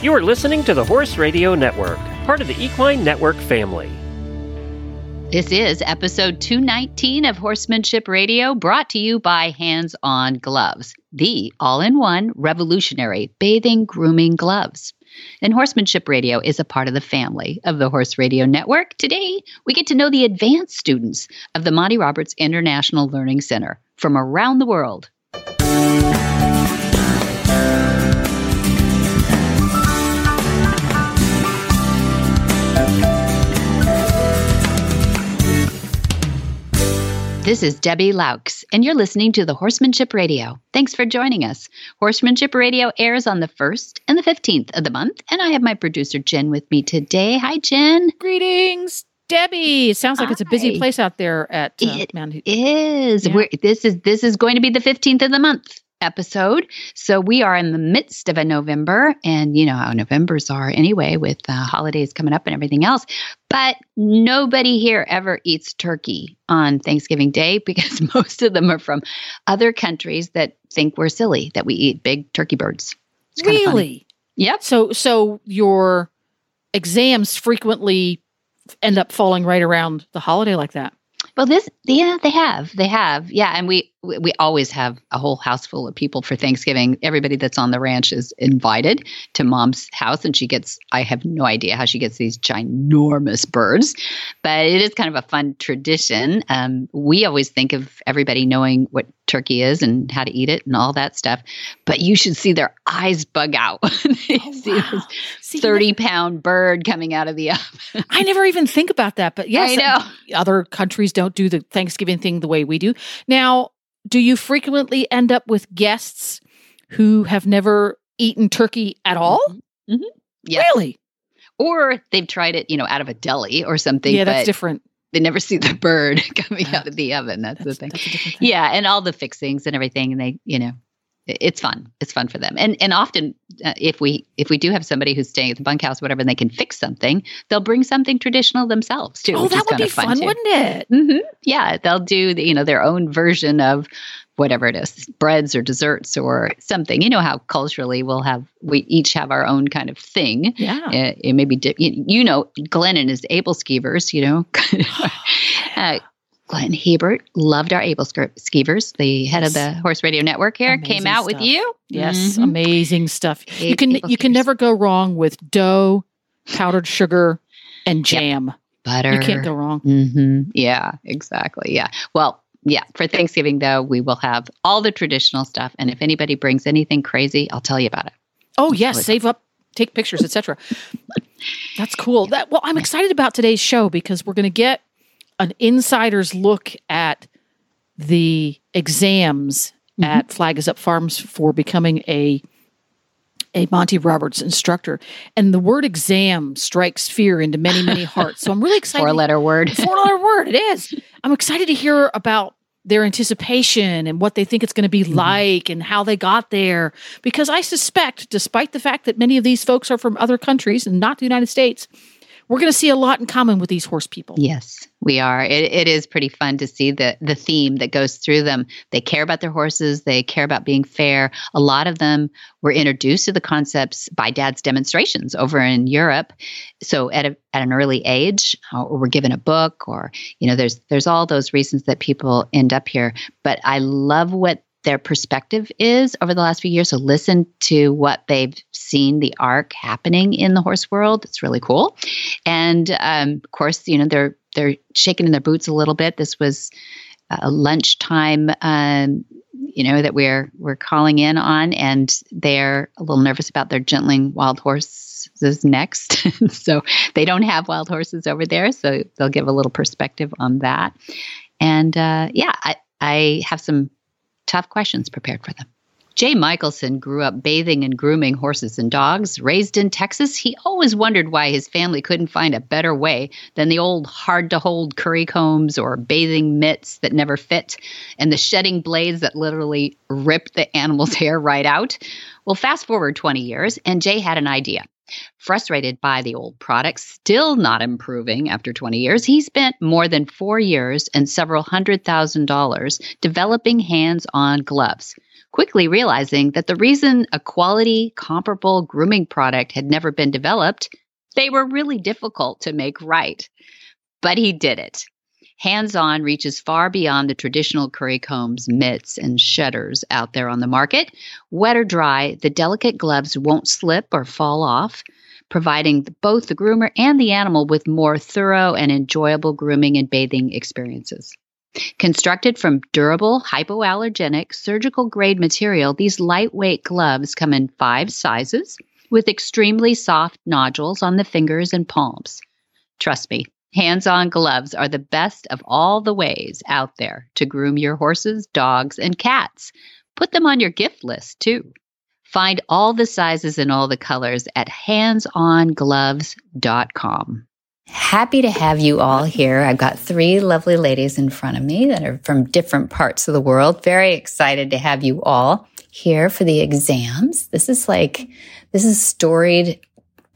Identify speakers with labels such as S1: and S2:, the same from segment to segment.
S1: You are listening to the Horse Radio Network, part of the Equine Network family.
S2: This is episode 219 of Horsemanship Radio, brought to you by Hands On Gloves, the all in one revolutionary bathing grooming gloves. And Horsemanship Radio is a part of the family of the Horse Radio Network. Today, we get to know the advanced students of the Monty Roberts International Learning Center from around the world. This is Debbie Loucks, and you're listening to the Horsemanship Radio. Thanks for joining us. Horsemanship Radio airs on the 1st and the 15th of the month, and I have my producer Jen with me today. Hi, Jen.
S3: Greetings, Debbie. It sounds like Hi. it's a busy place out there at uh,
S2: it Mount. Is. Yeah. this is this is going to be the 15th of the month episode. So we are in the midst of a November, and you know how Novembers are anyway, with uh, holidays coming up and everything else. But nobody here ever eats turkey on Thanksgiving Day because most of them are from other countries that think we're silly that we eat big turkey birds.
S3: Really?
S2: Yep.
S3: So, so your exams frequently end up falling right around the holiday like that.
S2: Well, this, yeah, they have, they have, yeah, and we we always have a whole house full of people for Thanksgiving. Everybody that's on the ranch is invited to mom's house, and she gets, I have no idea how she gets these ginormous birds, but it is kind of a fun tradition. Um, we always think of everybody knowing what turkey is and how to eat it and all that stuff, but you should see their eyes bug out when they oh, see wow. this 30 pound bird coming out of the oven.
S3: I never even think about that, but yes, I know. other countries don't do the Thanksgiving thing the way we do. Now, do you frequently end up with guests who have never eaten turkey at all?
S2: Mm-hmm. mm-hmm.
S3: Yes. Really?
S2: Or they've tried it, you know, out of a deli or something.
S3: Yeah, that's different.
S2: They never see the bird coming out of the oven. That's, that's the thing. That's thing. Yeah, and all the fixings and everything, and they, you know, it's fun. It's fun for them. And and often uh, if we if we do have somebody who's staying at the bunkhouse, whatever, and they can fix something, they'll bring something traditional themselves too.
S3: Oh, that would be fun, fun wouldn't it?
S2: Mm-hmm. Yeah, they'll do the, you know their own version of whatever it is, breads or desserts or something. You know how culturally we'll have we each have our own kind of thing.
S3: Yeah, uh,
S2: it may be di- you know Glennon is aebleskivers. You know. uh, Glenn Hebert loved our Aebleskivers, the head yes. of the Horse Radio Network here, amazing came out stuff. with you.
S3: Yes, mm-hmm. amazing stuff. You can Able you can never go wrong with dough, powdered sugar, and jam. Yep.
S2: Butter.
S3: You can't go wrong.
S2: Mm-hmm. Yeah, exactly. Yeah. Well, yeah. For Thanksgiving though, we will have all the traditional stuff, and if anybody brings anything crazy, I'll tell you about it.
S3: Oh yes, really save up, take pictures, etc. That's cool. That well, I'm excited about today's show because we're going to get an insider's look at the exams mm-hmm. at Flag is Up Farms for becoming a a Monty Roberts instructor. And the word exam strikes fear into many, many hearts. So I'm really excited.
S2: Four letter word.
S3: Four letter word. It is. I'm excited to hear about their anticipation and what they think it's going to be mm-hmm. like and how they got there. Because I suspect, despite the fact that many of these folks are from other countries and not the United States, we're going to see a lot in common with these horse people.
S2: Yes, we are. It, it is pretty fun to see the the theme that goes through them. They care about their horses. They care about being fair. A lot of them were introduced to the concepts by Dad's demonstrations over in Europe. So at a, at an early age, uh, or were given a book, or you know, there's there's all those reasons that people end up here. But I love what their perspective is over the last few years. So listen to what they've seen the arc happening in the horse world. It's really cool. And um, of course, you know they're they're shaking in their boots a little bit. This was a lunchtime. Um, you know that we're we're calling in on, and they're a little nervous about their gentling wild horses next. so they don't have wild horses over there, so they'll give a little perspective on that. And uh, yeah, I, I have some tough questions prepared for them. Jay Michaelson grew up bathing and grooming horses and dogs. Raised in Texas, he always wondered why his family couldn't find a better way than the old hard to hold curry combs or bathing mitts that never fit and the shedding blades that literally ripped the animal's hair right out. Well, fast forward 20 years, and Jay had an idea.
S4: Frustrated by the old product still not improving after 20 years, he spent more than four years and several hundred thousand dollars developing hands on gloves, quickly realizing that the reason a quality, comparable grooming product had never been developed, they were really difficult to make right. But he did it. Hands on reaches far beyond the traditional curry combs, mitts, and shedders out there on the market. Wet or dry, the delicate gloves won't slip or fall off, providing both the groomer and the animal with more thorough and enjoyable grooming and bathing experiences. Constructed from durable, hypoallergenic, surgical grade material, these lightweight gloves come in five sizes with extremely soft nodules on the fingers and palms. Trust me, Hands on gloves are the best of all the ways out there to groom your horses, dogs, and cats. Put them on your gift list too. Find all the sizes and all the colors at handsongloves.com.
S2: Happy to have you all here. I've got three lovely ladies in front of me that are from different parts of the world. Very excited to have you all here for the exams. This is like, this is storied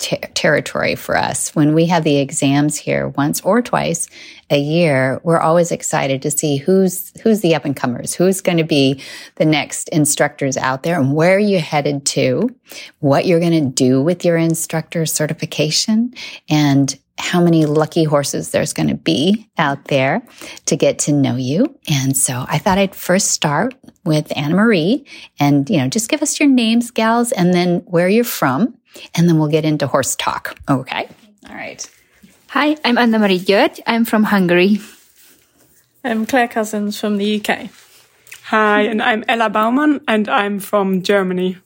S2: ter- territory for us. When we have the exams here once or twice a year, we're always excited to see who's who's the up and comers, who's going to be the next instructors out there, and where are you headed to, what you're going to do with your instructor certification, and how many lucky horses there's going to be out there to get to know you. And so I thought I'd first start with Anna Marie and, you know, just give us your names, gals, and then where you're from and then we'll get into horse talk. Okay. All right.
S5: Hi, I'm Anna Marie Gjörd. I'm from Hungary.
S6: I'm Claire Cousins from the UK. Hi, and I'm Ella Baumann, and I'm from Germany.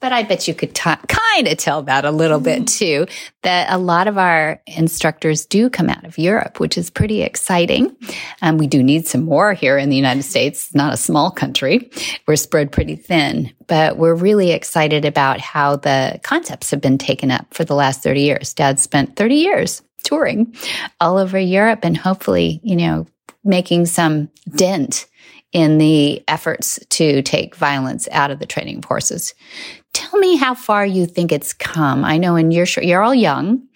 S2: But I bet you could t- kind of tell that a little bit mm. too, that a lot of our instructors do come out of Europe, which is pretty exciting. Um, we do need some more here in the United States. Not a small country. We're spread pretty thin, but we're really excited about how the concepts have been taken up for the last 30 years. Dad spent 30 years touring all over Europe and hopefully, you know, making some dent in the efforts to take violence out of the training of horses. Tell me how far you think it's come. I know in your you're all young,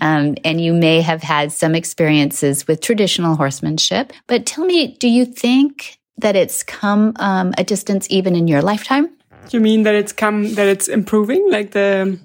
S2: um, and you may have had some experiences with traditional horsemanship. But tell me, do you think that it's come um, a distance even in your lifetime?
S6: You mean that it's come that it's improving, like the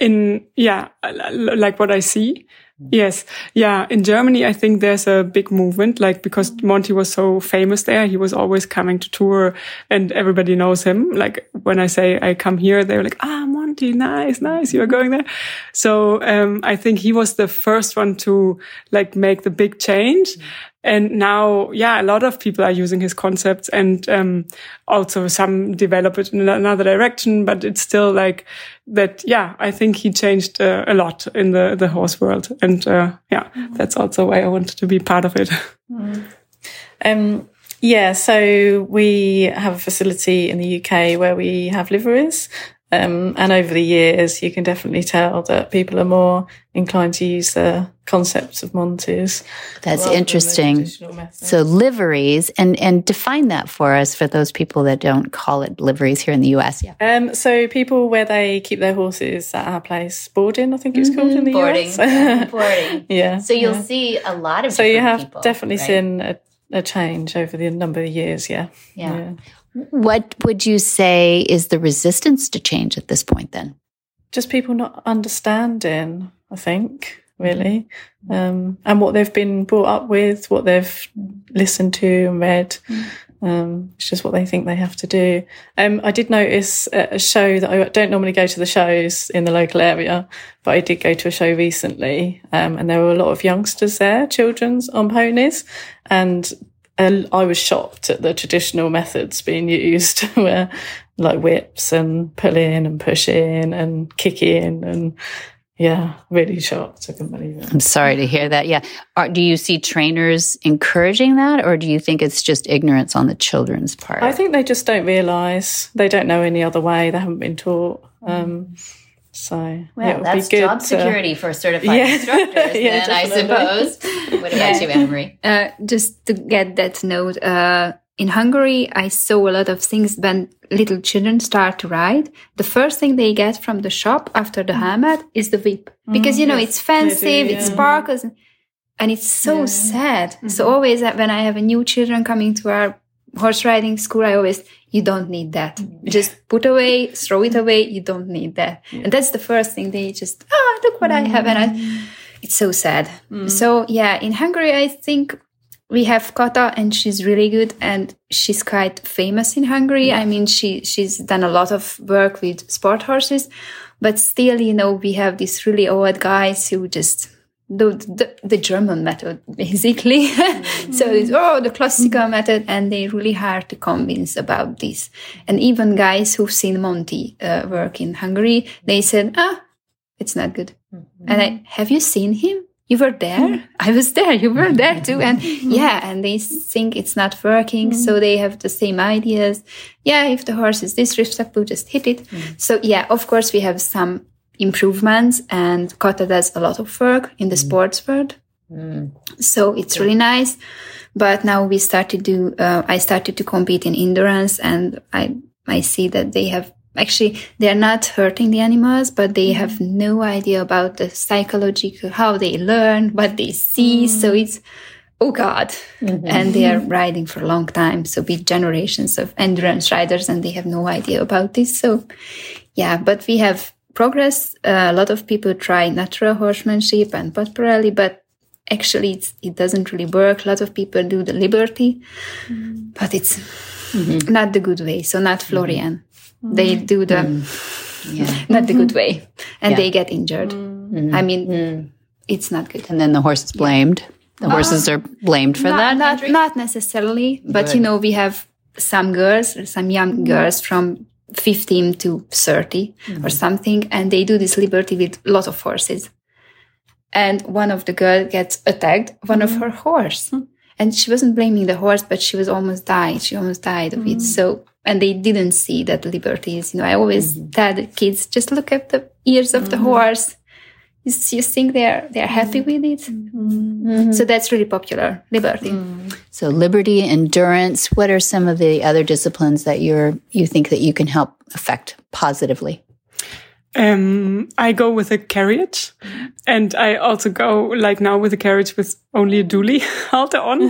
S6: in yeah, like what I see. Yes. Yeah. In Germany, I think there's a big movement, like because Monty was so famous there, he was always coming to tour and everybody knows him. Like when I say I come here, they're like, ah, Monty, nice, nice. You are going there. So, um, I think he was the first one to like make the big change. And now, yeah, a lot of people are using his concepts and, um, also some develop it in another direction, but it's still like that. Yeah, I think he changed uh, a lot in the, the horse world. And, uh, yeah, mm. that's also why I wanted to be part of it.
S7: Mm. Um, yeah, so we have a facility in the UK where we have liveries um, and over the years, you can definitely tell that people are more inclined to use the concepts of Monty's.
S2: That's interesting. So liveries, and and define that for us for those people that don't call it liveries here in the U.S.
S7: Yeah. Um, so people where they keep their horses at our place, boarding, I think it's mm-hmm. called in the
S2: boarding.
S7: US.
S2: yeah, boarding.
S7: yeah.
S2: So you'll
S7: yeah.
S2: see a lot of.
S7: So you have
S2: people,
S7: definitely
S2: right?
S7: seen a, a change over the number of years. Yeah.
S2: yeah. yeah. What would you say is the resistance to change at this point then?
S7: Just people not understanding, I think, really. Um, and what they've been brought up with, what they've listened to and read. Um, it's just what they think they have to do. Um, I did notice a show that I don't normally go to the shows in the local area, but I did go to a show recently, um, and there were a lot of youngsters there, children's on ponies, and and I was shocked at the traditional methods being used, where like whips and pulling and pushing in and kicking in and yeah, really shocked. I couldn't believe it.
S2: I'm sorry to hear that. Yeah. Are, do you see trainers encouraging that, or do you think it's just ignorance on the children's part?
S7: I think they just don't realize they don't know any other way. They haven't been taught. Um, so
S2: well, that's job security for certified yeah. instructors. yeah, then I suppose. what about you, Anne Marie?
S5: Uh, just to get that note, uh, in Hungary, I saw a lot of things when little children start to ride. The first thing they get from the shop after the helmet is the whip. Because, you know,
S7: yes,
S5: it's fancy,
S7: they do,
S5: it sparkles, and it's so sad. So always uh, when I have a new children coming to our horse riding school, I always, you don't need that. Mm-hmm. Just put away, throw it away. You don't need that. And that's the first thing they just, oh, look what I have. And I, mm. it's so sad. Mm. So yeah, in Hungary, I think we have Kata and she's really good and she's quite famous in Hungary. I mean, she, she's done a lot of work with sport horses, but still, you know, we have these really old guys who just do the, the German method, basically. so it's, mm. oh, the classical method and they're really hard to convince about this. And even guys who've seen Monty uh, work in Hungary, they said, ah, it's not good. Mm-hmm. And I, have you seen him? You were there? Mm. I was there. You were there too. And mm-hmm. yeah, and they think it's not working. Mm. So they have the same ideas. Yeah, if the horse is disrespectful, just hit it. So yeah, of course we have some improvements and Kota does a lot of work in the mm. sports world. Mm. So it's really nice. But now we started to, uh, I started to compete in endurance and I, I see that they have actually, they're not hurting the animals, but they have mm. no idea about the psychological, how they learn, what they see. So it's, oh God. Mm-hmm. And they are riding for a long time. So big generations of endurance riders and they have no idea about this. So yeah, but we have progress. Uh, a lot of people try natural horsemanship and potpourri, but actually it's, it doesn't really work. A lot of people do the liberty, mm-hmm. but it's mm-hmm. not the good way. So not mm-hmm. Florian. They do the not the good way, and they get injured. I mean, it's not good.
S2: And then the horse is blamed. The uh-huh. horses are blamed for
S5: not,
S2: that.
S5: not, not necessarily, but you know, we have some girls, some young girls from 15 to 30 or mm-hmm. something, and they do this liberty with a lot of horses. And one of the girl gets attacked, one of mm-hmm. her horse. Hmm. And she wasn't blaming the horse, but she was almost died. She almost died of it. Mm. So, and they didn't see that liberty is, you know, I always mm-hmm. tell the kids, just look at the ears of the horse. You, you think they're, they're happy mm. with it. Mm-hmm. Mm-hmm. So that's really popular, liberty. Mm.
S2: So liberty, endurance. What are some of the other disciplines that you're you think that you can help affect positively?
S6: Um, I go with a carriage, mm-hmm. and I also go like now with a carriage with only a dually halter on,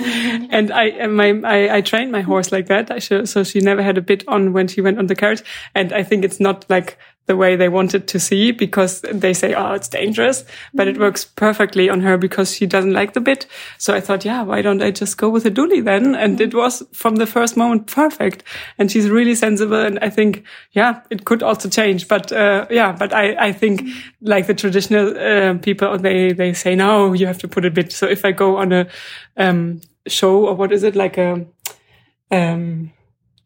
S6: and I and my I, I trained my horse like that. I should, so she never had a bit on when she went on the carriage, and I think it's not like the way they wanted to see because they say, oh, it's dangerous, but it works perfectly on her because she doesn't like the bit. So I thought, yeah, why don't I just go with a dually then? And it was from the first moment perfect. And she's really sensible. And I think, yeah, it could also change. But, uh, yeah, but I, I think like the traditional, uh, people, they, they say, no, you have to put a bit. So if I go on a, um, show or what is it like a, um,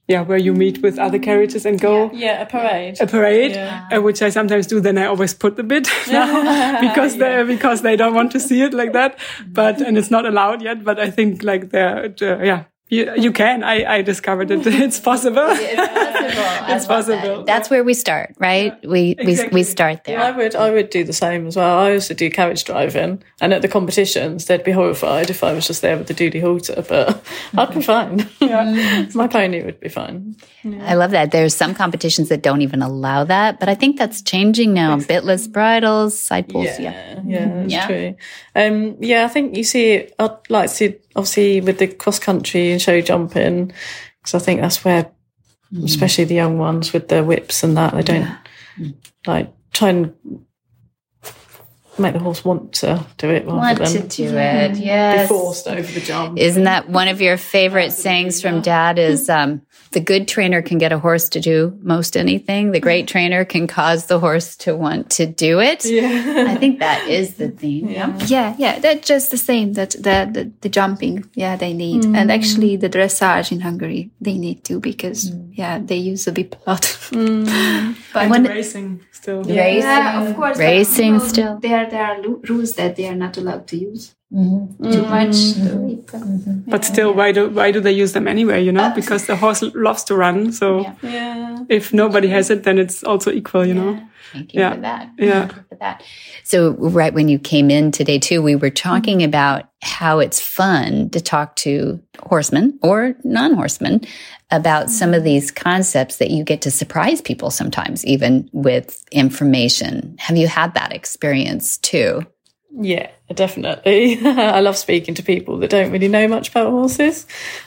S6: yeah, where you meet with other carriages and go
S7: Yeah, a parade.
S6: a parade,
S7: Yeah.
S6: uh, which I sometimes do. Then I always put the bit now because they because they don't want to see it like that. But and it's not allowed yet. But I think like they're uh, yeah. You, you can. I, I discovered it. It's possible. It's possible.
S2: That's where we start, right? We we,
S6: Exactly.
S2: we start there.
S7: I would I would do the same as well. I also do carriage driving, and at the competitions, they'd be horrified if I was just there with the dually halter, but I'd be fine. My pony would be fine.
S2: I love that. There's some competitions that don't even allow that, but I think that's changing now. Bitless bridles, side pulls. Yeah.
S7: Yeah, yeah, that's
S2: Yeah.
S7: true. Um, yeah, I think you see. I'd like to see, obviously, with the cross country and show jumping, because I think that's where, mm. especially the young ones with their whips and that, they don't mm. like try and make the horse want to do it rather
S2: Want
S7: than
S2: to do it.
S7: be
S2: Yes.
S7: forced over the jump.
S2: Isn't that one of your favorite sayings from dad is um, the good trainer can get a horse to do most anything. The great trainer can cause the horse to want to do it.
S7: yeah.
S2: I think that is the theme. Yeah.
S5: Yeah, yeah, that's just the same. That the, the the jumping, yeah, they need, mm. and actually the dressage in Hungary they need to because mm. yeah, they use a whip a lot. but
S6: And
S5: when
S6: the racing still.
S2: Racing.
S5: yeah, of course, but,
S2: Racing
S5: you know,
S2: still.
S5: There there are rules that they are not allowed to use. Mm-hmm. too much. to-
S6: But still, why do why do they use them anyway? You know, uh, because the horse loves to run. So
S7: Yeah.
S6: if nobody has it, then it's also equal. You know.
S2: Thank you
S6: Yeah.
S2: for that.
S6: Yeah.
S2: Thank you for that. So, right when you came in today, too, we were talking about how it's fun to talk to horsemen or non horsemen about some of these concepts that you get to surprise people sometimes, even with information. Have you had that experience too?
S7: Yeah, definitely. I love speaking to people that don't really know much about horses.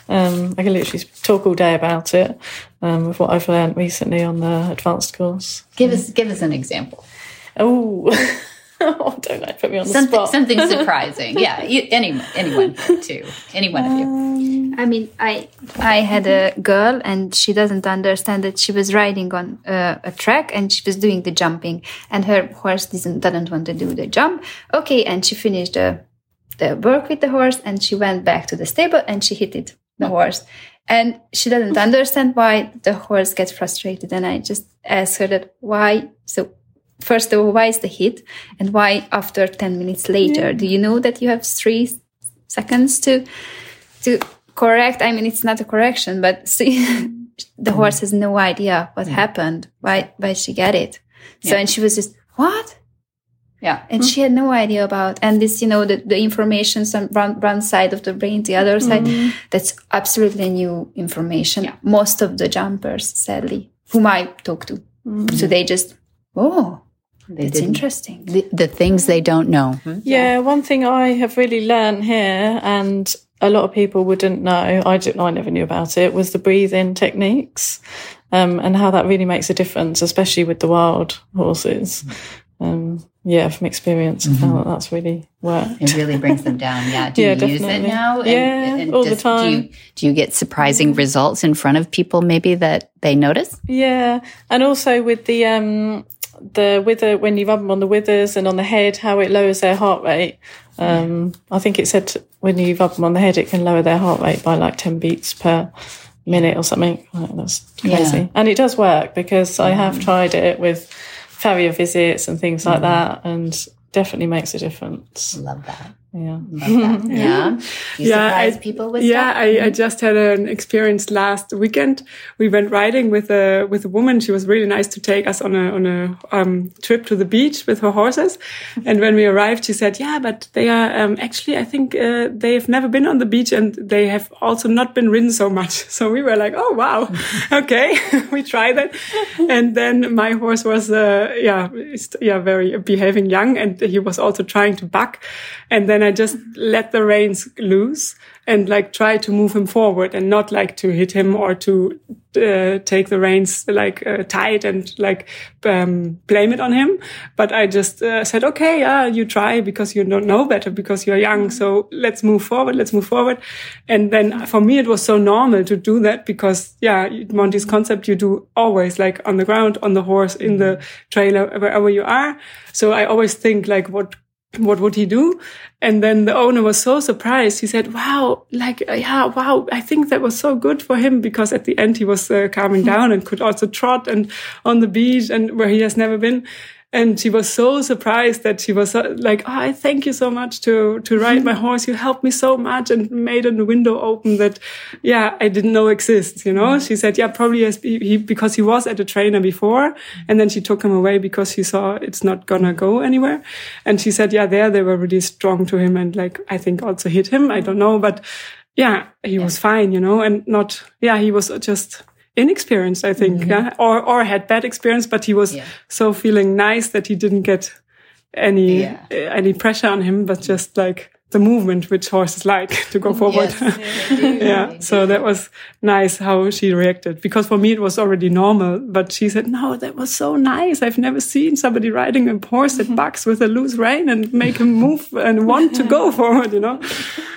S7: Um, I can literally talk all day about it um, with what I've learned recently on the advanced course.
S2: Give us give us an example.
S7: Oh, oh don't like put me on the
S2: Something
S7: spot.
S2: something surprising. yeah, you, any, anyone too. Any one of you.
S5: I mean, I I had a girl and she doesn't understand that she was riding on uh, a track and she was doing the jumping and her horse didn't didn't want to do the jump. Okay, and she finished the the work with the horse and she went back to the stable and she hit it the horse and she doesn't understand why the horse gets frustrated and I just asked her that why so. First of all, why is the hit, and why after ten minutes later? Do you know that you have three seconds to to correct? I mean it's not a correction but see the mm-hmm. horse has no idea what happened. Why why she get it? So and she was just what?
S2: Yeah.
S5: and she had no idea about and this you know the, the information some one, one side of the brain the other side mm-hmm. that's absolutely new information. Most of the jumpers sadly whom i talk to. Mm-hmm. So they just oh that's interesting
S2: The, the things they don't know.
S7: Yeah, one thing I have really learned here, and a lot of people wouldn't know, I, did, I never knew about it, was the breathing techniques um, and how that really makes a difference, especially with the wild horses. Um, yeah, from experience, I found that that's really worked.
S2: It really brings them down. Yeah. Do
S7: Yeah,
S2: you use it
S7: definitely.
S2: now?
S7: Yeah, all the
S2: does- Do you,
S7: time.
S2: do you get surprising results in front of people maybe that they notice?
S7: Yeah, and also with the um the wither when you rub them on the withers and on the head, how it lowers their heart rate. Um, I think it said when you rub them on the head, it can lower their heart rate by like ten beats per minute or something. Like, that's crazy,
S2: Yeah.
S7: and it does work because I have tried it with farrier visits and things like that, and definitely makes a difference.
S2: Love that.
S7: Yeah.
S2: Yeah. You
S6: Yeah,
S2: surprise
S6: I-
S2: people with
S6: yeah? I, I just had an experience last weekend. We went riding with a with a woman. She was really nice to take us on a on a um, trip to the beach with her horses. And when we arrived, she said, "Yeah, but they are um, actually. I think uh, they've never been on the beach, and they have also not been ridden so much." So we were like, "Oh wow, okay, we try that." And then my horse was, uh, yeah, yeah, very behaving young, and he was also trying to buck. And then I just let the reins loose and like try to move him forward and not like to hit him or to uh, take the reins like uh, tight and like um, blame it on him. But I just uh, said, okay, yeah, you try because you don't know better because you're young. So let's move forward. Let's move forward. And then for me, it was so normal to do that because yeah, Monty's concept you do always like on the ground, on the horse, in the trailer, wherever you are. So I always think like what what would he do? And then the owner was so surprised. He said, wow, like, yeah, wow, I think that was so good for him because at the end he was uh, calming down and could also trot and on the beach and where he has never been. And she was so surprised that she was uh, like, oh, I thank you so much to, to ride my horse. You helped me so much and made a window open that, yeah, I didn't know exists, you know? She said, yeah, probably he, because he was at a trainer before and then she took him away because she saw it's not gonna go anywhere. And she said, yeah, there they were really strong to him and like, I think also hit him. I don't know, but yeah, he was fine, you know, and not, yeah, he was just inexperienced, I think, yeah, or, or had bad experience, but he was
S2: Yeah.
S6: so feeling nice that he didn't get any,
S2: Yeah.
S6: uh, any pressure on him, but just like the movement which horses like to go forward. yeah. So that was nice how she reacted because for me it was already normal, but she said, no, that was so nice. I've never seen somebody riding a horse that mm-hmm. bucks with a loose rein and make him move and want to go forward, you know?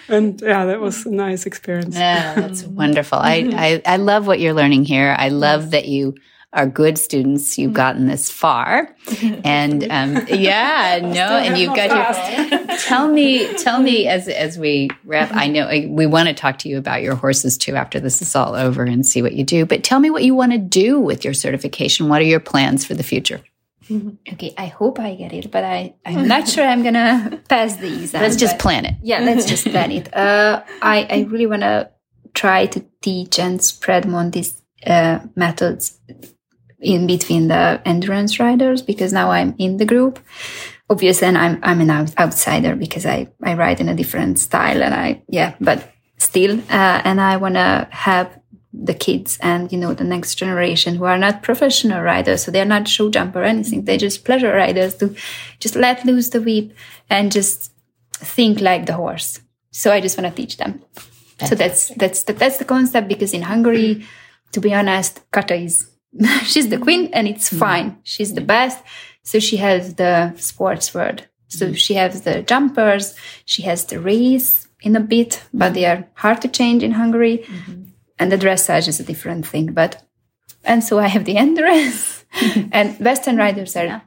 S6: And yeah, that was a nice experience.
S2: Yeah, that's mm-hmm. wonderful. I, mm-hmm. I, I love what you're learning here. I love that you are good students. You've gotten this far. And um, yeah, no, and you've got your tell me tell me as as we wrap i know uh, we want to talk to you about your horses too after this is all over and see what you do but tell me what you want to do with your certification what are your plans for the future
S5: okay, I hope I get it, but I, I'm not sure I'm gonna pass the exam.
S2: Let's just plan it.
S5: Yeah, let's just plan it. Uh, I, I really want to try to teach and spread Monty's uh, methods in between the endurance riders because now I'm in the group. Obviously, and I'm I'm an out- outsider because I I ride in a different style and I yeah, but still, uh, and I want to have the kids and you know the next generation who are not professional riders. So they're not show jump or anything. They're just pleasure riders to just let loose the whip and just think like the horse. So i just want to teach them. So that's that's the, that's the concept because in hungary to be honest kata is she's the queen and it's mm. fine. She's the best. So she has the sports word. So mm. she has the jumpers. She has the race in a bit but they are hard to change in hungary. Mm-hmm. And the dressage is a different thing but and so i have the endurance and western riders are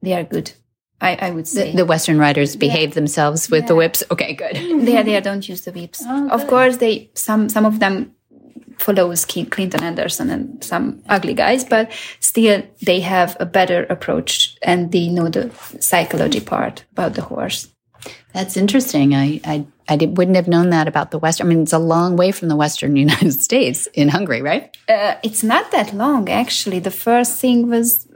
S5: they are good i i would say.
S2: The, the Western riders behave themselves with the whips. Okay, good.
S5: they are, they are, don't use the whips. Oh, of course, they some some of them follows Ki- Clinton Anderson and some ugly guys, but still they have a better approach and they know the psychology part about the horse.
S2: That's interesting. I I, I did, wouldn't have known that about the Western. I mean, it's a long way from the Western United States in Hungary, right?
S5: Uh, it's not that long actually. The first thing was,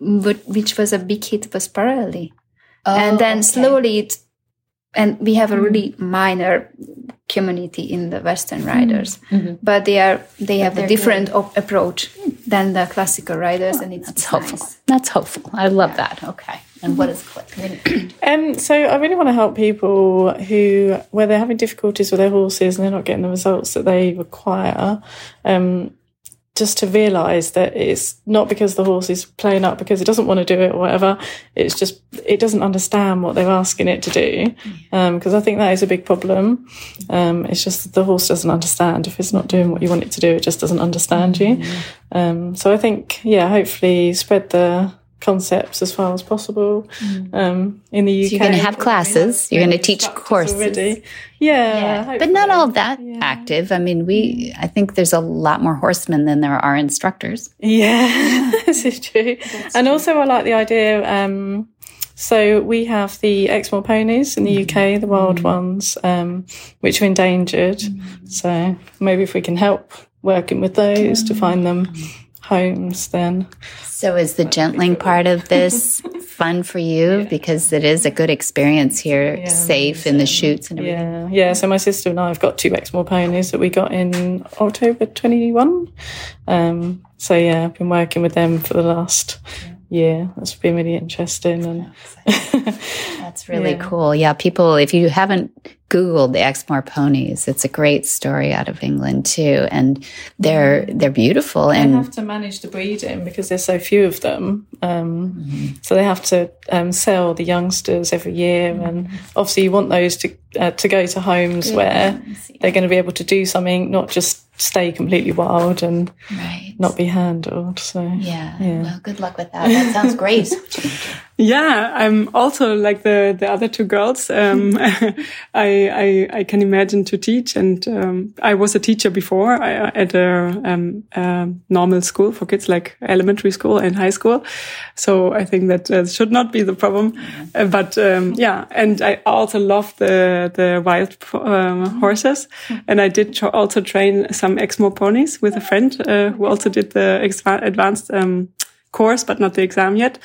S5: which was a big hit, was Parelli, and then slowly it, and we have a really minor community in the Western riders, but they are they have a different op- approach than the classical riders, and it's,
S2: That's hopeful.
S5: nice.
S2: That's hopeful. I love that. Okay. And what is click?
S7: Um, so I really want to help people who, where they're having difficulties with their horses and they're not getting the results that they require, um, just to realise that it's not because the horse is playing up because it doesn't want to do it or whatever. It's just it doesn't understand what they're asking it to do. Because I think that is a big problem. Um, it's just that the horse doesn't understand. If it's not doing what you want it to do, it just doesn't understand you. Um, so I think, yeah, hopefully spread the concepts as far as possible. Um, in the UK,
S2: you're gonna have classes, you're gonna teach
S7: instructors
S2: courses.
S7: Yeah,
S2: but not all that active. I mean, we. I think there's a lot more horsemen than there are instructors.
S7: Yeah, this is true. and also, I like the idea. Um, so we have the Exmoor ponies in the UK, the wild ones, um, which are endangered. So maybe if we can help working with those to find them homes, then
S2: So is the gentling part of this fun for you because it is a good experience here, safe in the chutes and everything.
S7: yeah, yeah. So my sister and I have got two Exmoor ponies that we got in October twenty one. Um, so yeah, I've been working with them for the last year. That's been really interesting and.
S2: That's really cool. Yeah, people, if you haven't Googled the Exmoor ponies, it's a great story out of England too, and they're they're beautiful
S7: They
S2: and
S7: have to manage the breeding because there's so few of them. Um, So they have to um, sell the youngsters every year, and obviously you want those to uh, to go to homes where they're going to be able to do something, not just stay completely wild and
S2: right.
S7: not be handled. So
S2: Yeah. Well, good luck with that. That sounds great.
S6: Yeah, I'm also like the the other two girls. Um, I, I I can imagine to teach, and um, I was a teacher before I, at a, um, normal school for kids, like elementary school and high school. So I think that uh, should not be the problem. Uh, but um, yeah, and I also love the the wild um, horses, and I did also train some Exmoor ponies with a friend uh, who also did the advanced um, course, but not the exam yet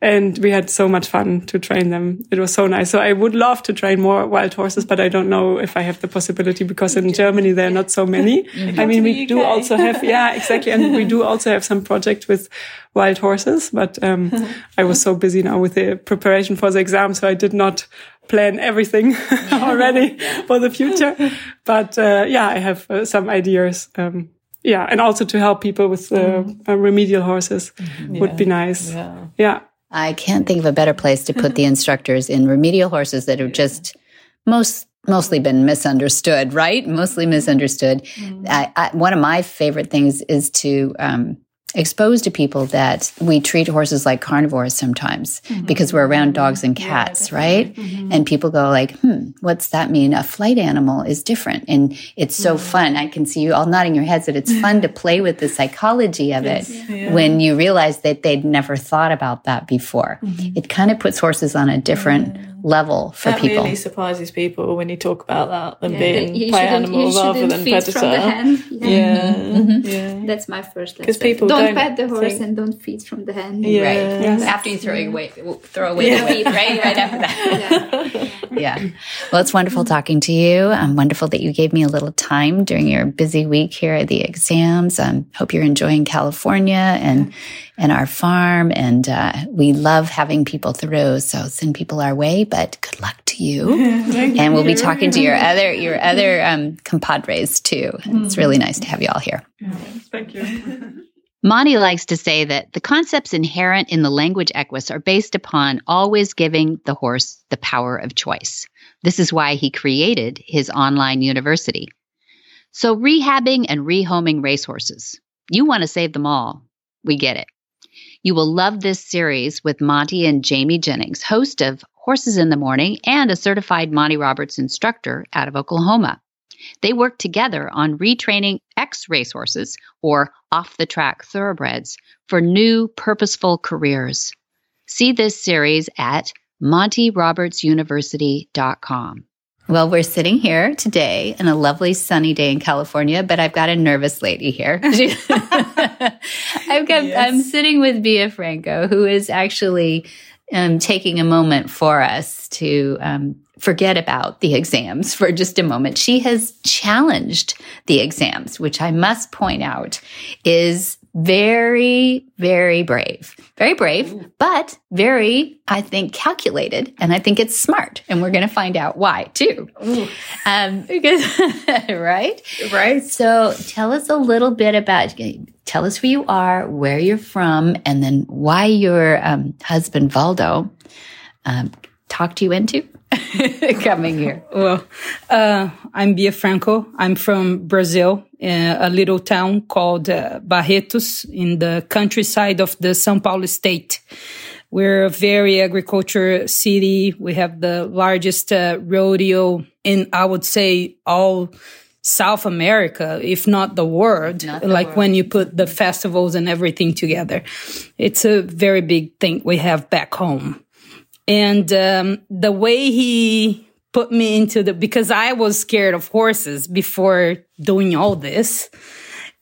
S6: and we had so much fun to train them. It was so nice. So I would love to train more wild horses, but I don't know if I have the possibility because in Germany there are not so many. I mean, we do also have, yeah, exactly, and we do also have some project with wild horses, but um, I was so busy now with the preparation for the exam, so I did not plan everything already for the future. But uh, yeah, I have uh, some ideas. Um, yeah, and also to help people with uh, uh, remedial horses would be nice.
S7: yeah.
S6: Yeah.
S2: I can't think of a better place to put the instructors in remedial horses that have just most mostly been misunderstood, right? Mostly misunderstood. I, I, one of my favorite things is to um, expose to people that we treat horses like carnivores sometimes mm-hmm. because we're around dogs and cats, right? Mm-hmm. And people go like, "Hmm, what's that mean? A flight animal is different." And it's so mm-hmm. fun. I can see you all nodding your heads that it's fun to play with the psychology of it when you realize that they'd never thought about that before. It kind of puts horses on a different level for
S7: that
S2: people.
S7: really surprises people when you talk about that them
S5: Yeah,
S7: being
S5: you
S7: play animal rather than
S5: feed
S7: predator.
S5: from the hand.
S7: Yeah,
S2: Mm-hmm.
S7: yeah.
S5: That's my first. lesson.
S7: people
S5: don't,
S7: don't
S5: pet the horse
S7: think-
S5: and don't feed from the hand.
S7: Yeah.
S2: Right. After you throw away, throw away the weight, right? Right after that. yeah. Well, it's wonderful talking to you. Um, wonderful that you gave me a little time during your busy week here at the exams. Um, hope you're enjoying California and and our farm. And uh, we love having people through. So send people our way. But good luck to you. and we'll be talking to your other your other um, compadres too. It's really nice to have you all here.
S6: Thank you.
S8: Monty likes to say that the concepts inherent in the language equus are based upon always giving the horse the power of choice. This is why he created his online university. So, rehabbing and rehoming racehorses. You want to save them all. We get it. You will love this series with Monty and Jamie Jennings, host of Horses in the Morning and a certified Monty Roberts instructor out of Oklahoma. They work together on retraining ex racehorses or off the track thoroughbreds for new purposeful careers. See this series at montyrobertsuniversity.com.
S2: Well, we're sitting here today in a lovely sunny day in California, but I've got a nervous lady here. I've got, I'm sitting with Bia Franco, who is actually um, taking a moment for us to um, forget about the exams for just a moment. She has challenged the exams, which I must point out is very, very brave. Very brave, but very, I think, calculated. And I think it's smart. And we're going to find out why too. Um, because, right?
S9: Right.
S2: So tell us a little bit about, tell us who you are, where you're from, and then why your um, husband, Waldo, um, talked you into coming here.
S9: Well, uh, I'm Bia Franco. I'm from Brazil, uh, a little town called uh, Barretos in the countryside of the São Paulo state. We're a very agriculture city. We have the largest uh, rodeo in, I would say, all South America, if not the world. like when you put the festivals and everything together, it's a very big thing we have back home. And um, the way he put me into the because I was scared of horses before doing all this.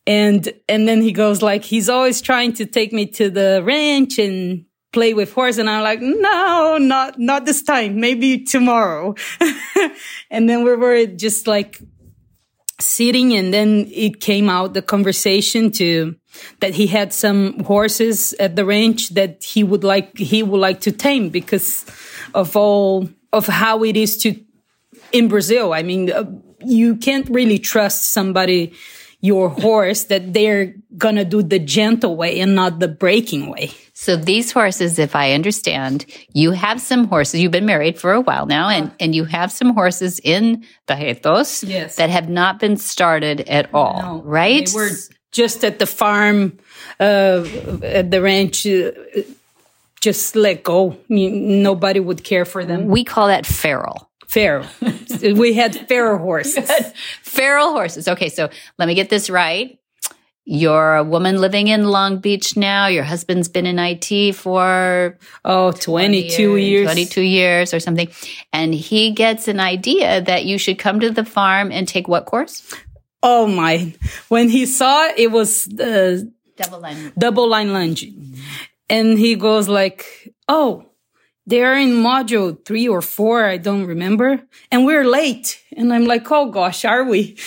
S9: And and then he goes like he's always trying to take me to the ranch and play with horse. And I'm like no not not this time. Maybe tomorrow. And then we were just like sitting and then it came out the conversation to that he had some horses at the ranch that he would like he would like to tame because of all of how it is to in Brazil I mean uh, you can't really trust somebody your horse that they're gonna do the gentle way and not the breaking way
S2: So these horses, if I understand, you have some horses. You've been married for a while now, and, and you have some horses in Barretos
S9: Yes.
S2: that have not been started at all,
S9: No,
S2: right?
S9: They were just at the farm, uh, at the ranch, uh, just let go. Nobody would care for them.
S2: we call that feral.
S9: Feral. we had feral horses.
S2: Feral horses. Okay, so let me get this right. You're a woman living in Long Beach now. Your husband's been in IT for
S9: Oh, 22 years.
S2: 22 years or something. And he gets an idea that you should come to the farm and take what course?
S9: Oh my. When he saw it, it was uh,
S2: Double line.
S9: double line lunging. And he goes like, oh, they're in module three or four. I don't remember. And we're late. And I'm like, oh gosh, are we?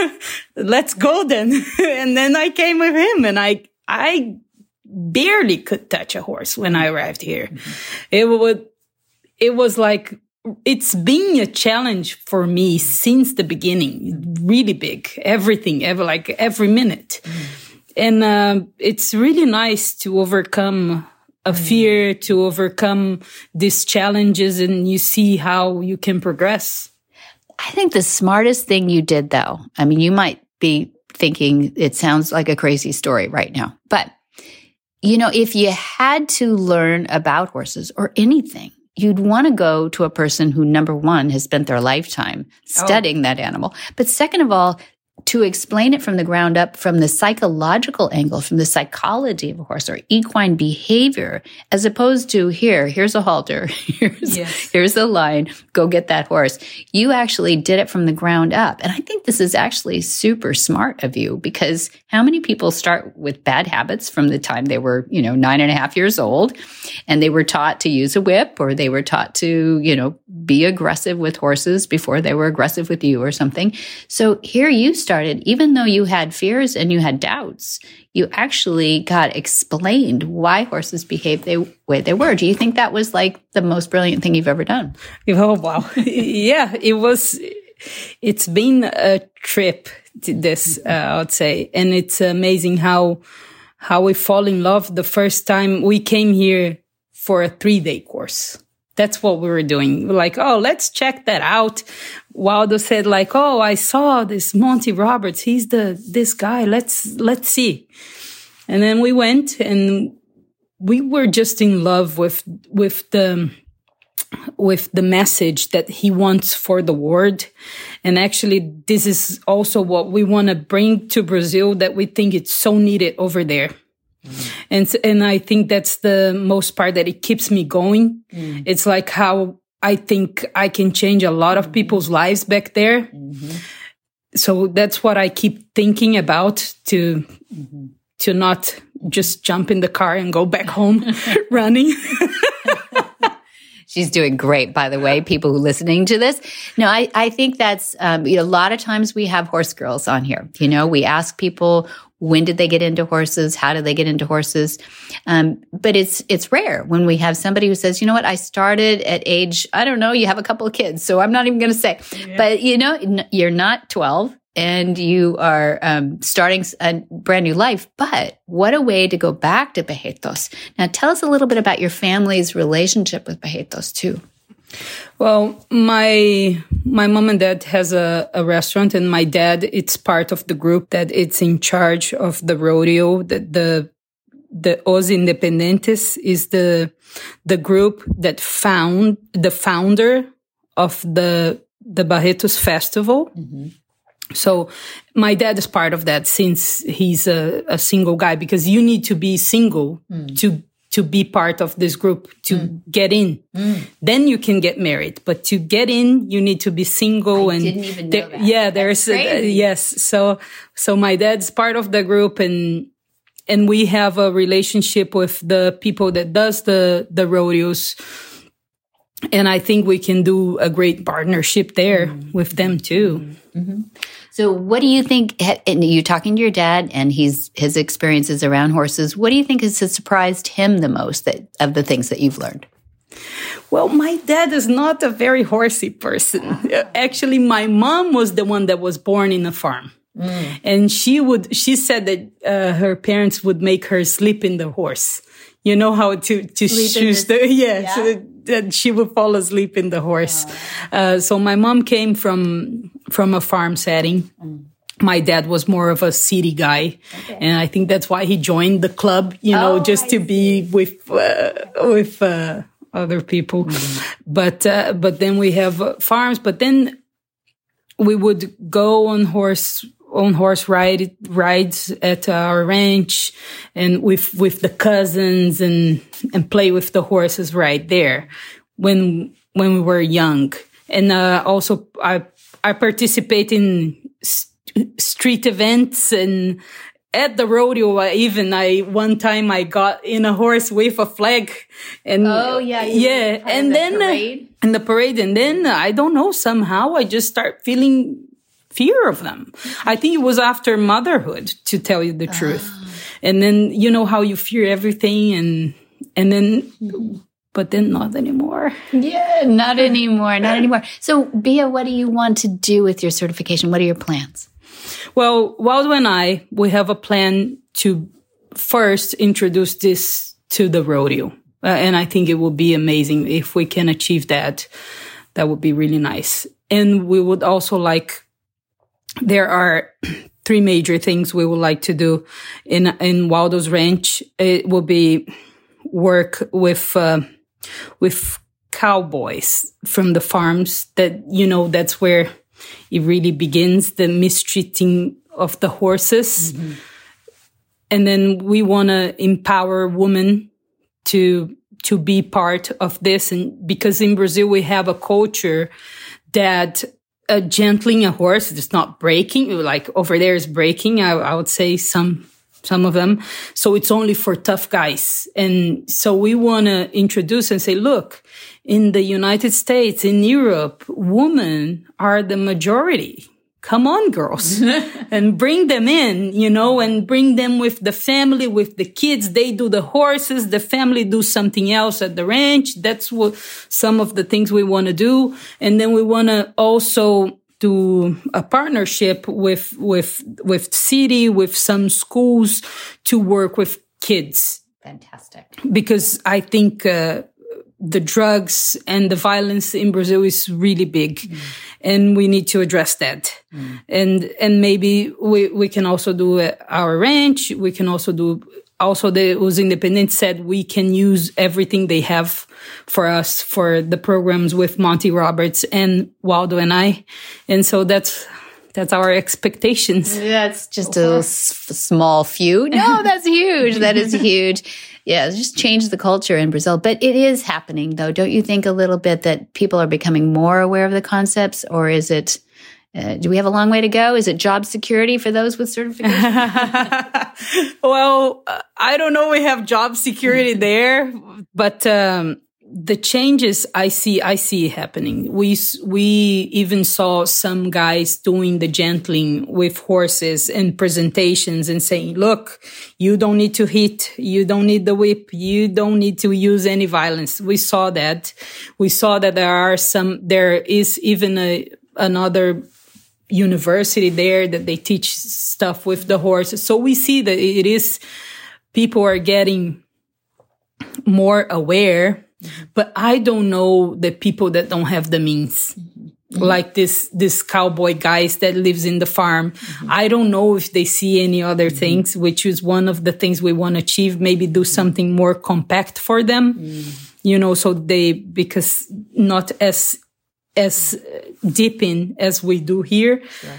S9: Let's go then. and then I came with him and I, I barely could touch a horse when I arrived here. Mm-hmm. It would, it was like, it's been a challenge for me since the beginning. Really big. Everything, ever like every minute mm. And um, it's really nice to overcome a fear to overcome these challenges and you see how you can progress
S2: I think the smartest thing you did, though, I mean, you might be thinking it sounds like a crazy story right now, but you know, if you had to learn about horses or anything, you'd want to go to a person who, number one, has spent their lifetime studying oh. that animal. But second of all, to explain it from the ground up from the psychological angle, from the psychology of a horse or equine behavior, as opposed to here, here's a halter, here's, yes. here's a line, go get that horse. You actually did it from the ground up. And I think this is actually super smart of you because how many people start with bad habits from the time they were, you know, nine and a half years old and they were taught to use a whip or they were taught to, you know, be aggressive with horses before they were aggressive with you or something. So here you started, even though you had fears and you had doubts, you actually got explained why horses behave the way they were. Do you think that was like the most brilliant thing you've ever done?
S9: Oh, wow. yeah, it was, it's been a trip this, uh, I would say. And it's amazing how, how we fall in love the first time we came here for a three day course that's what we were doing. like, oh, let's check that out. Waldo said like, oh, I saw this Monty Roberts. He's the, this guy. Let's, let's see. And then we went and we were just in love with, with the, with the message that he wants for the world. And actually, this is also what we want to bring to Brazil that we think it's so needed over there. Mm. And, and I think that's the most part that it keeps me going. Mm. It's like how I think I can change a lot of people's lives back there. Mm-hmm. So that's what I keep thinking about to, mm-hmm. to not just jump in the car and go back home running.
S2: She's doing great, by the way, people who listening to this. No, I, I think that's, um, you know, a lot of times we have horse girls on here. You know, we ask people, when did they get into horses? How did they get into horses? Um, but it's it's rare when we have somebody who says, you know what, I started at age I don't know. You have a couple of kids, so I'm not even going to say. Yeah. But you know, you're not 12 and you are um, starting a brand new life. But what a way to go back to Barretos. Now, tell us a little bit about your family's relationship with Barretos too.
S9: Well, my my mom and dad has a, a restaurant, and my dad it's part of the group that it's in charge of the rodeo. The the, the Os Independentes is the the group that found the founder of the the Barretos Festival. Mm-hmm. So my dad is part of that since he's a, a single guy because you need to be single mm. to to be part of this group to mm. get in. Mm. Then you can get married, but to get in, you need to be single.
S2: I
S9: and
S2: didn't even know that.
S9: yeah, there's a, yes. So so my dad's part of the group, and and we have a relationship with the people that does the the rodeos. And I think we can do a great partnership there mm. with them too.
S2: -hmm. So, what do you think? You talking to your dad, and he's his experiences around horses. What do you think has surprised him the most that of the things that you've learned?
S9: Well, my dad is not a very horsey person. Actually, my mom was the one that was born in a farm. Mm. And she would, she said that uh, her parents would make her sleep in the horse. You know how to, to choose the, yeah, yeah. So that she would fall asleep in the horse. Uh, so my mom came from from a farm setting. Mm. My dad was more of a city guy, okay. and I think that's why he joined the club. You know, oh, just I to see. be with uh, with uh, other people. Mm. But uh, but then we have farms. But then we would go on horse on horse ride rides at our ranch and with with the cousins and and play with the horses right there when when we were young. And uh, also I I participate in st- street events and at the rodeo even I one time I got in a horse with a flag and
S2: oh yeah
S9: yeah and then uh, in the parade and then I don't know somehow I just start feeling fear of them I think it was after motherhood to tell you the truth oh. and then you know how you fear everything and and then but then not anymore.
S2: Yeah, not anymore. Not anymore. So, Bia, what do you want to do with your certification? What are your plans?
S9: Well, Waldo and I, we have a plan to first introduce this to the rodeo. Uh, and I think it will be amazing if we can achieve that. That would be really nice. And we would also like, there are three major things we would like to do in in Waldo's Ranch. It will be work with uh, with cowboys from the farms. That you know, that's where it really begins the mistreating of the horses. Mm-hmm. And then we want to empower women to to be part of this, and because in Brazil we have a culture that uh, gentling a horse is not breaking. Like over there is breaking. I, I would say some some of them. So it's only for tough guys. And so we want to introduce and say, look, in the United States, in Europe, women are the majority come on, girls, and bring them in, you know, and bring them with the family, with the kids. They do the horses, the family do something else at the ranch. That's what some of the things we want to do. And then we want to also do a partnership with, with, with city, with some schools to work with kids.
S2: Fantastic.
S9: Because I think, uh, the drugs and the violence in Brazil is really big. Mm. And we need to address that. Mm. And, and maybe we, we can also do our ranch. We can also do, also the Os Independentes said we can use everything they have for us for the programs with Monty Roberts and Waldo and I. And so that's, that's our expectations.
S2: That's just a s- small few. No, that's huge. that is huge yeah, just change the culture in Brazil. But it is happening, though. Don't you think a little bit that people are becoming more aware of the concepts, or is it? Uh, do we have a long way to go? Is it job security for those with certification?
S9: well, I don't know. We have job security there, but um, the changes I see, I see happening. We, we even saw some guys doing the gentling with horses and presentations and saying, look, you don't need to hit. You don't need the whip. You don't need to use any violence. We saw that. We saw that there are some, there is even a, another university there that they teach stuff with the horses. So we see that it is, people are getting more aware but I don't know the people that don't have the means. Mm-hmm. Like this, this cowboy guys that lives in the farm. Mm-hmm. I don't know if they see any other mm-hmm. things, which is one of the things we want to achieve. Maybe do something more compact for them, mm. you know, so they, because not as, as deep in as we do here, yeah.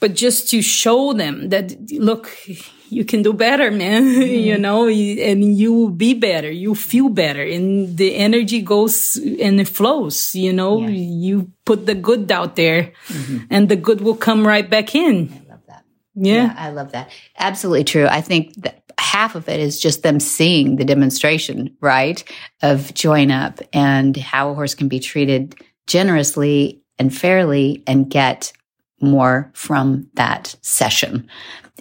S9: but just to show them that, look, you can do better, man. Mm-hmm. you know, and you will be better. You feel better and the energy goes and it flows, you know, you put the good out there mm-hmm. and the good will come right back in.
S2: I love that.
S9: Yeah. yeah.
S2: I love that. Absolutely true. I think that half of it is just them seeing the demonstration, right? Of join up and how a horse can be treated generously and fairly and get more from that session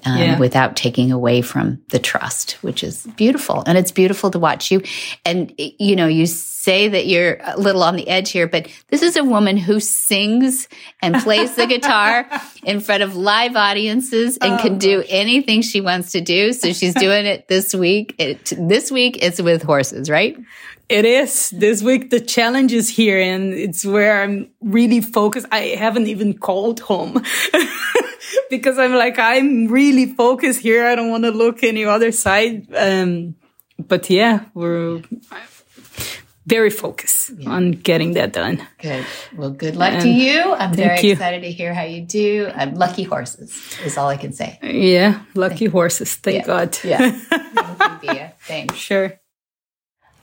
S2: um, yeah. without taking away from the trust, which is beautiful. And it's beautiful to watch you. And, you know, you say that you're a little on the edge here, but this is a woman who sings and plays the guitar in front of live audiences and oh, can do anything she wants to do. So she's doing it this week. It, this week it's with horses, right?
S9: It is this week. The challenge is here and it's where I'm really focused. I haven't even called home. because I'm like, I'm really focused here. I don't want to look any other side. Um, but yeah, we're very focused yeah. on getting that done.
S2: Good. Well, good luck and to you. I'm very you. excited to hear how you do. I'm lucky horses is all I can say.
S9: Yeah, lucky thank horses. Thank
S2: yeah.
S9: God.
S2: Yeah. Thanks.
S9: Sure.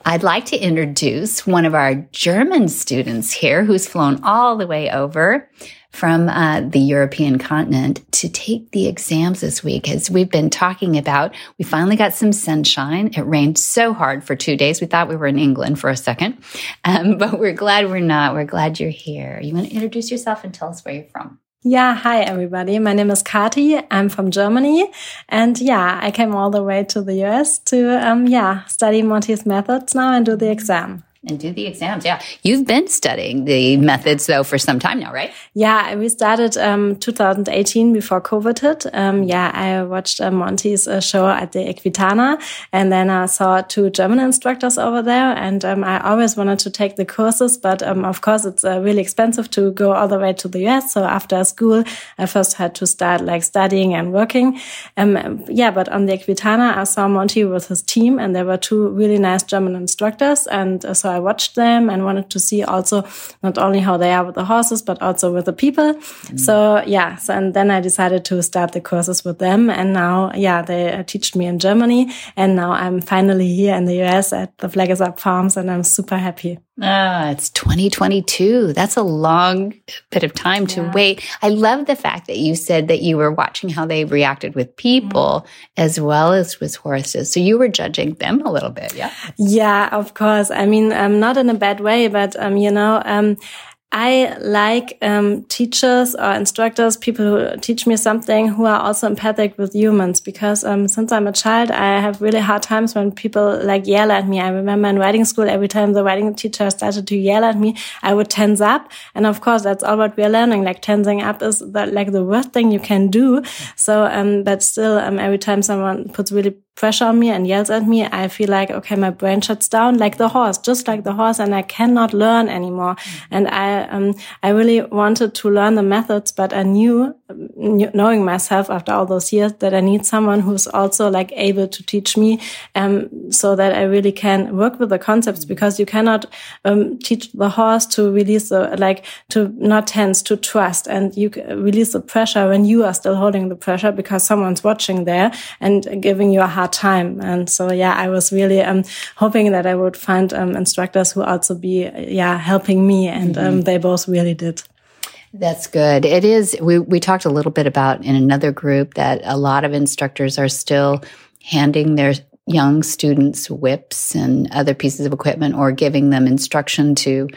S2: I'd like to introduce one of our German students here who's flown all the way over from uh, the European continent to take the exams this week. As we've been talking about, we finally got some sunshine. It rained so hard for two days. We thought we were in England for a second, um, but we're glad we're not. We're glad you're here. You want to introduce yourself and tell us where you're from?
S10: Yeah, hi everybody. My name is Kati. I'm from Germany, and yeah, I came all the way to the US to um, yeah study Monty's methods now and do the exam.
S2: And do the exams. Yeah. You've been studying the methods though for some time now, right?
S10: Yeah, we started um, 2018 before COVID hit. Um, yeah, I watched uh, Monty's uh, show at the Equitana and then I saw two German instructors over there and um, I always wanted to take the courses, but um, of course it's uh, really expensive to go all the way to the US. So after school, I first had to start like studying and working. Um, yeah, but on the Equitana, I saw Monty with his team and there were two really nice German instructors. And uh, so watched them and wanted to see also not only how they are with the horses, but also with the people. Mm. So yeah, so, and then I decided to start the courses with them. And now, yeah, they uh, teach me in Germany. And now I'm finally here in the US at the Flag is Up Farms and I'm super happy.
S2: Ah, it's 2022. That's a long bit of time to yeah. wait. I love the fact that you said that you were watching how they reacted with people mm. as well as with horses. So you were judging them a little bit, yeah?
S10: Yeah, of course. I mean, um, not in a bad way, but, um, you know, um, I like um, teachers or instructors, people who teach me something who are also empathic with humans. Because um, since I'm a child, I have really hard times when people like yell at me. I remember in riding school, every time the riding teacher started to yell at me, I would tense up. And of course, that's all what we're learning. Like tensing up is the, like the worst thing you can do. So, um, but still, um, every time someone puts really pressure on me and yells at me, I feel like, okay, my brain shuts down like the horse, just like the horse, and I cannot learn anymore. Mm-hmm. And I, um, I really wanted to learn the methods, but I knew, knowing myself after all those years, that I need someone who's also like able to teach me, um, so that I really can work with the concepts mm-hmm. because you cannot, um, teach the horse to release the, like, to not tense, to trust, and you release the pressure when you are still holding the pressure because someone's watching there and giving you a hard hard time. And so, yeah, I was really um, hoping that I would find um, instructors who also be, yeah, helping me. And mm -hmm. they both really did.
S2: That's good. It is. We, we talked a little bit about in another group that a lot of instructors are still handing their young students whips and other pieces of equipment or giving them instruction to,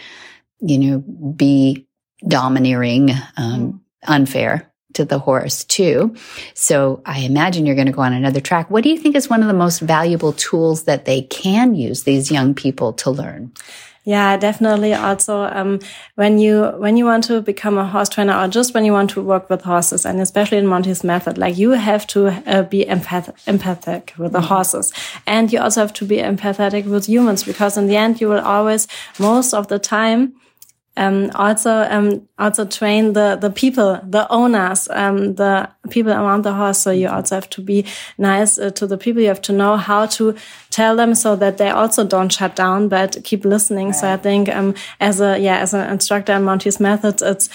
S2: you know, be domineering, um, mm. unfair to the horse too. So I imagine you're going to go on another track. What do you think is one of the most valuable tools that they can use these young people to learn?
S10: Yeah, definitely. Also, um, when you when you want to become a horse trainer, or just when you want to work with horses, and especially in Monty's method, like you have to uh, be empath- empathic with the mm -hmm. horses, and you also have to be empathetic with humans, because in the end, you will always, most of the time, um, also um, also train the the people, the owners, um, the people around the horse. So you also have to be nice uh, to the people. You have to know how to tell them so that they also don't shut down, but keep listening. Right. So I think um, as a yeah as an instructor in Monty's methods, it's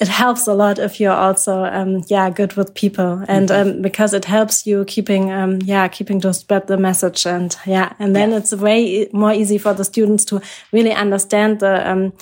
S10: it helps a lot if you're also um, yeah good with people and mm -hmm. um, because it helps you keeping um, yeah keeping to spread the message and yeah and then yeah. it's way more easy for the students to really understand the um,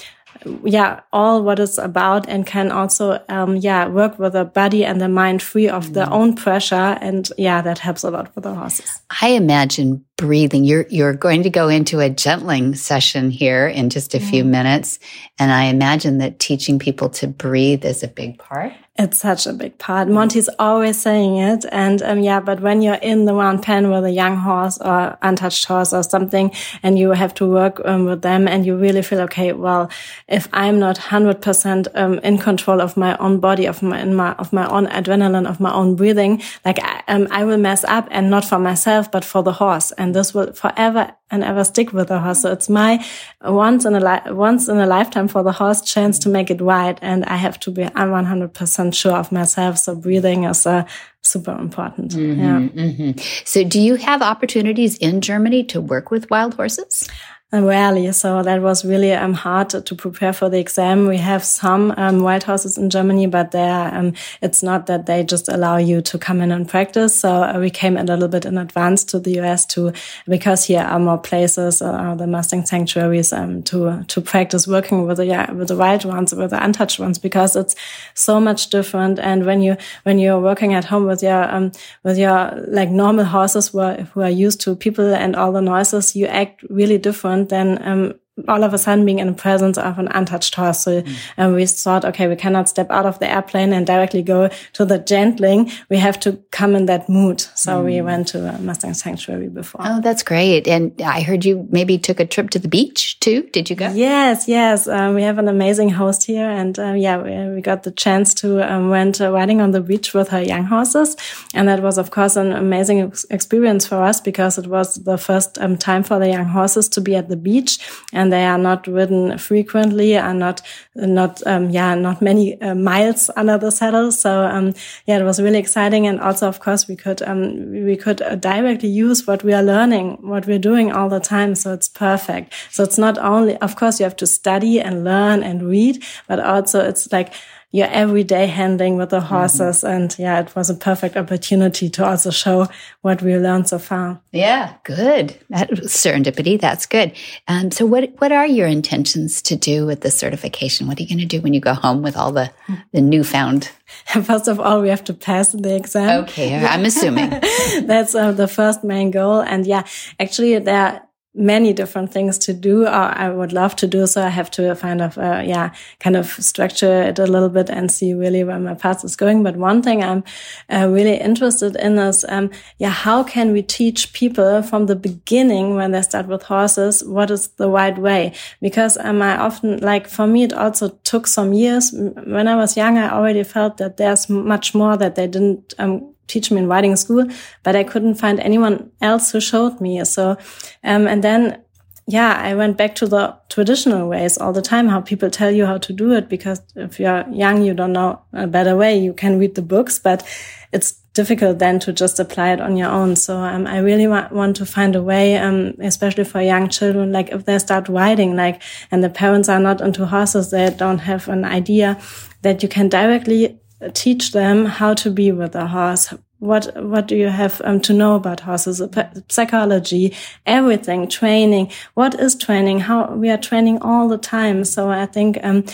S10: yeah, all what it's about and can also, um, yeah, work with the body and the mind free of mm. their own pressure. And yeah, that helps a lot for the horses.
S2: I imagine breathing. You're, you're going to go into a gentling session here in just a mm. few minutes. And I imagine that teaching people to breathe is a big part.
S10: It's such a big part. Monty's always saying it. And um, yeah, but when you're in the round pen with a young horse or untouched horse or something, and you have to work um, with them and you really feel, okay, well, if I'm not 100% um, in control of my own body, of my, my, of my own adrenaline, of my own breathing, like I, um, I will mess up and not for myself, but for the horse. And this will forever and ever stick with the horse. So it's my once in a li- once in a lifetime for the horse chance to make it right. And I have to be I'm 100% sure of myself. So breathing is uh, super important. Mm-hmm, yeah.
S2: Mm-hmm. So do you have opportunities in Germany to work with wild horses?
S10: Rarely. So that was really um, hard to prepare for the exam. We have some um, wild horses in Germany, but there um, it's not that they just allow you to come in and practice. So uh, we came a little bit in advance to the US to because here are more places, uh, the Mustang sanctuaries, um, to to practice working with the yeah, with the wild ones, with the untouched ones, because it's so much different. And when you when you're working at home with your um, with your like normal horses who are, who are used to people and all the noises, you act really different different than um, all of a sudden being in the presence of an untouched horse. So um, we thought, okay, we cannot step out of the airplane and directly go to the gentling. We have to come in that mood. So we went to a Mustang Sanctuary before.
S11: Oh, that's great. And I heard you maybe took a trip to the beach too. Did you go?
S10: Yes, yes. Um, we have an amazing host here. And um, yeah, we, we, got the chance to um, went uh, riding on the beach with her young horses. And that was, of course, an amazing ex experience for us because it was the first um, time for the young horses to be at the beach. And they are not ridden frequently and not, not, um, yeah, not many uh, miles under the saddle. So, um, yeah, it was really exciting. And also, of course, we could, um, we could uh, directly use what we are learning, what we're doing all the time. So it's perfect. So it's not only, of course, you have to study and learn and read, but also it's like, your everyday handling with the horses. Mm -hmm. And yeah, it was a perfect opportunity to also show what we learned so far.
S11: Yeah, good. That serendipity. That's good. Um, so what, what are your intentions to do with the certification? What are you going to do when you go home with all the, the newfound?
S10: First of all, we have to pass the exam.
S11: Okay. I'm assuming
S10: that's uh, the first main goal. And yeah, actually there many different things to do or I would love to do. So I have to kind of, uh, yeah, kind of structure it a little bit and see really where my path is going. But one thing I'm uh, really interested in is, um, yeah, how can we teach people from the beginning when they start with horses, what is the right way? Because um, I often, like for me, it also took some years. When I was young, I already felt that there's much more that they didn't, um, teach me in riding school, but I couldn't find anyone else who showed me. So, um, and then, yeah, I went back to the traditional ways all the time, how people tell you how to do it. Because if you're young, you don't know a better way. You can read the books, but it's difficult then to just apply it on your own. So um, I really wa want to find a way, um, especially for young children, like if they start riding, like, and the parents are not into horses, they don't have an idea that you can directly teach them how to be with a horse. What what do you have um, to know about horses? Psychology, everything, training. What is training? How we are training all the time. So I think um,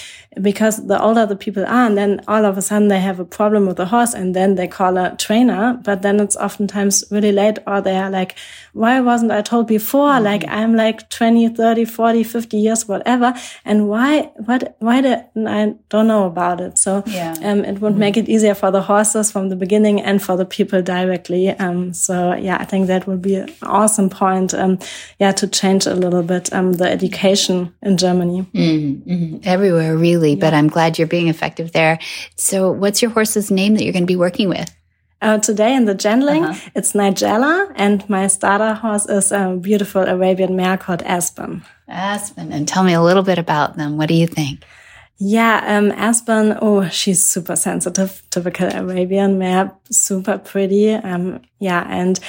S10: because the older the people are, and then all of a sudden they have a problem with the horse, and then they call a trainer. But then it's oftentimes really late, or they are like, "Why wasn't I told before?" Mm -hmm. Like I'm like 20, 30, 40, 50 years, whatever, and why? What? Why did I don't know about it? So yeah. um, it would mm -hmm. make it easier for the horses from the beginning and for the people directly. Um, so yeah, I think that would be an awesome point. Um, yeah, to change a little bit um, the education in Germany.
S11: Mm -hmm. Everywhere, really. Yeah. But I'm glad you're being effective there. So, what's your horse's name that you're going to be working with?
S10: Uh, today in the gentling, uh -huh. it's Nigella, and my starter horse is a beautiful Arabian mare called Aspen.
S11: Aspen, and tell me a little bit about them. What do you think?
S10: Yeah, um, Aspen, oh, she's super sensitive, typical Arabian mare, super pretty. Um, yeah, and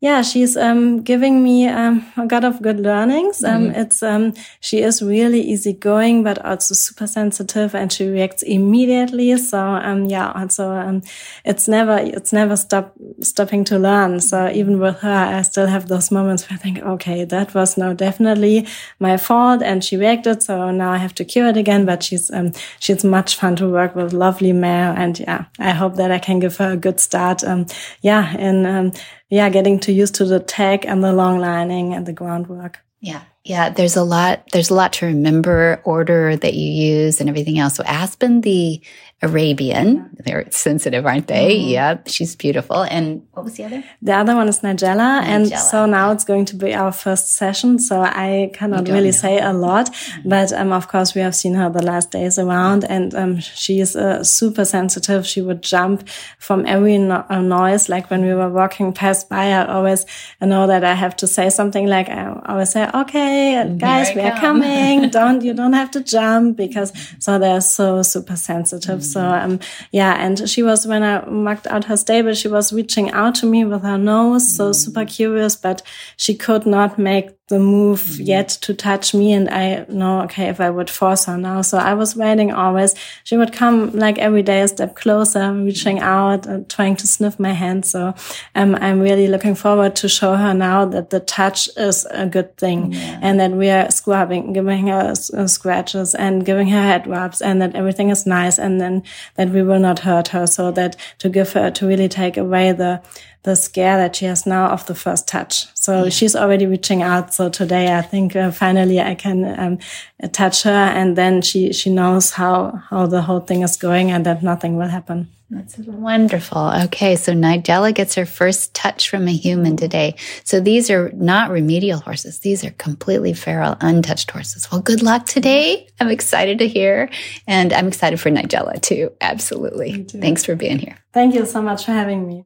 S10: yeah, she's um, giving me um, a lot of good learnings. Um, mm. It's um, she is really easygoing, but also super sensitive, and she reacts immediately. So um, yeah, also um, it's never it's never stop stopping to learn. So even with her, I still have those moments where I think, okay, that was now definitely my fault, and she reacted. So now I have to cure it again. But she's um, she's much fun to work with, lovely mare, and yeah, I hope that I can give her a good start. Um, yeah, in um, yeah, getting to used to the tech and the long lining and the groundwork.
S11: Yeah. Yeah. There's a lot, there's a lot to remember order that you use and everything else. So Aspen, the Arabian. They're sensitive, aren't they? Mm. Yeah, she's beautiful. And what was the other?
S10: The other one is Nigella. Nigella. And so now it's going to be our first session. So I cannot really know. say a lot, mm. but um, of course we have seen her the last days around and um, she is uh, super sensitive. She would jump from every no uh, noise. Like when we were walking past by, I always know that I have to say something like, I always say, okay, guys, we are coming. don't, you don't have to jump because so they're so super sensitive. So, um, yeah, and she was, when I marked out her stable, she was reaching out to me with her nose. So super curious, but she could not make the move mm -hmm. yet to touch me. And I know, okay, if I would force her now. So I was waiting always. She would come like every day a step closer, reaching out and trying to sniff my hand. So um, I'm really looking forward to show her now that the touch is a good thing yeah. and that we are scrubbing, giving her uh, scratches and giving her head rubs and that everything is nice and then that we will not hurt her. So that to give her, to really take away the, the scare that she has now of the first touch. So yeah. she's already reaching out. So today, I think uh, finally I can um, touch her, and then she she knows how how the whole thing is going, and that nothing will happen.
S11: That's wonderful. Okay, so Nigella gets her first touch from a human today. So these are not remedial horses. These are completely feral, untouched horses. Well, good luck today. I'm excited to hear. And I'm excited for Nigella too. Absolutely. Thanks for being here.
S10: Thank you so much for having me.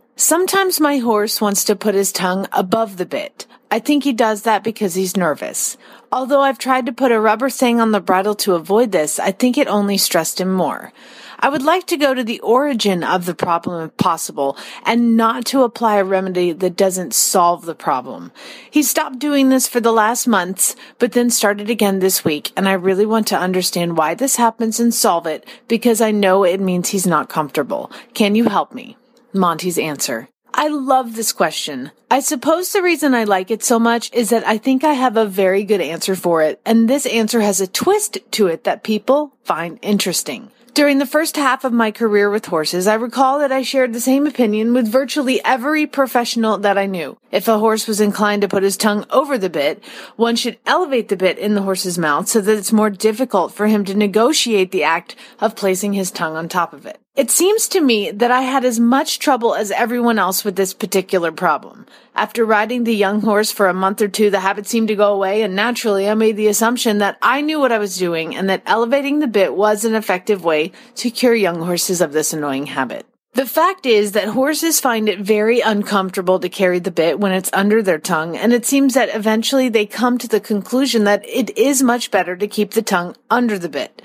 S12: Sometimes my horse wants to put his tongue above the bit. I think he does that because he's nervous. Although I've tried to put a rubber thing on the bridle to avoid this, I think it only stressed him more. I would like to go to the origin of the problem if possible and not to apply a remedy that doesn't solve the problem. He stopped doing this for the last months, but then started again this week, and I really want to understand why this happens and solve it because I know it means he's not comfortable. Can you help me? Monty's answer. I love this question. I suppose the reason I like it so much is that I think I have a very good answer for it, and this answer has a twist to it that people find interesting. During the first half of my career with horses, I recall that I shared the same opinion with virtually every professional that I knew. If a horse was inclined to put his tongue over the bit, one should elevate the bit in the horse's mouth so that it's more difficult for him to negotiate the act of placing his tongue on top of it. It seems to me that I had as much trouble as everyone else with this particular problem. After riding the young horse for a month or two, the habit seemed to go away, and naturally I made the assumption that I knew what I was doing and that elevating the bit was an effective way to cure young horses of this annoying habit. The fact is that horses find it very uncomfortable to carry the bit when it's under their tongue, and it seems that eventually they come to the conclusion that it is much better to keep the tongue under the bit.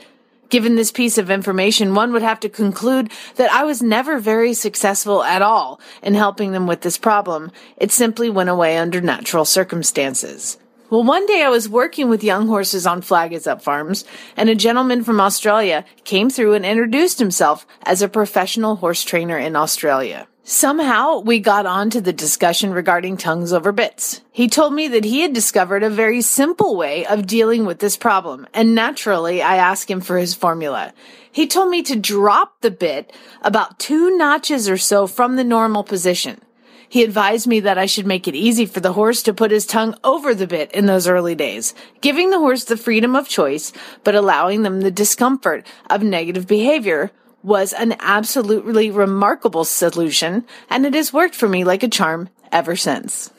S12: Given this piece of information, one would have to conclude that I was never very successful at all in helping them with this problem. It simply went away under natural circumstances. Well, one day I was working with young horses on Up farms, and a gentleman from Australia came through and introduced himself as a professional horse trainer in Australia. Somehow we got on to the discussion regarding tongues over bits. He told me that he had discovered a very simple way of dealing with this problem, and naturally I asked him for his formula. He told me to drop the bit about two notches or so from the normal position. He advised me that I should make it easy for the horse to put his tongue over the bit in those early days, giving the horse the freedom of choice, but allowing them the discomfort of negative behavior was an absolutely remarkable solution, and it has worked for me like a charm ever since.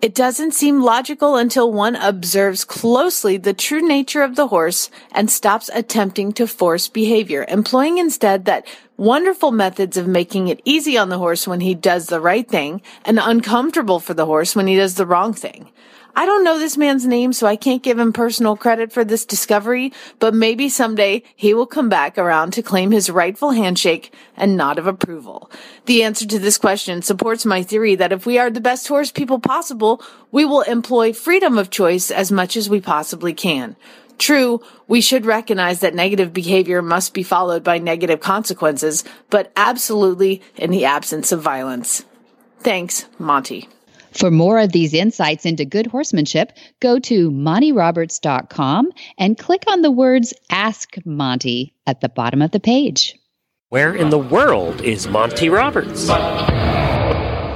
S12: It doesn't seem logical until one observes closely the true nature of the horse and stops attempting to force behavior, employing instead that wonderful methods of making it easy on the horse when he does the right thing and uncomfortable for the horse when he does the wrong thing. I don't know this man's name, so I can't give him personal credit for this discovery, but maybe someday he will come back around to claim his rightful handshake and nod of approval. The answer to this question supports my theory that if we are the best horse people possible, we will employ freedom of choice as much as we possibly can. True, we should recognize that negative behavior must be followed by negative consequences, but absolutely in the absence of violence. Thanks, Monty.
S2: For more of these insights into good horsemanship, go to montyroberts.com and click on the words Ask Monty at the bottom of the page.
S1: Where in the world is Monty Roberts?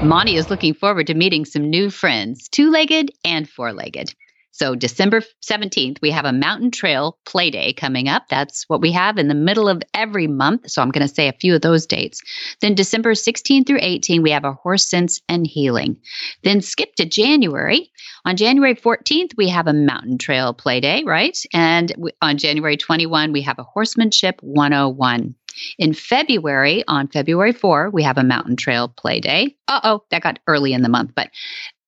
S2: Monty is looking forward to meeting some new friends, two legged and four legged. So, December 17th, we have a mountain trail play day coming up. That's what we have in the middle of every month. So, I'm going to say a few of those dates. Then, December 16th through 18th, we have a horse sense and healing. Then, skip to January. On January 14th, we have a mountain trail play day, right? And on January 21, we have a horsemanship 101. In February, on February 4, we have a mountain trail play day. Uh oh, that got early in the month, but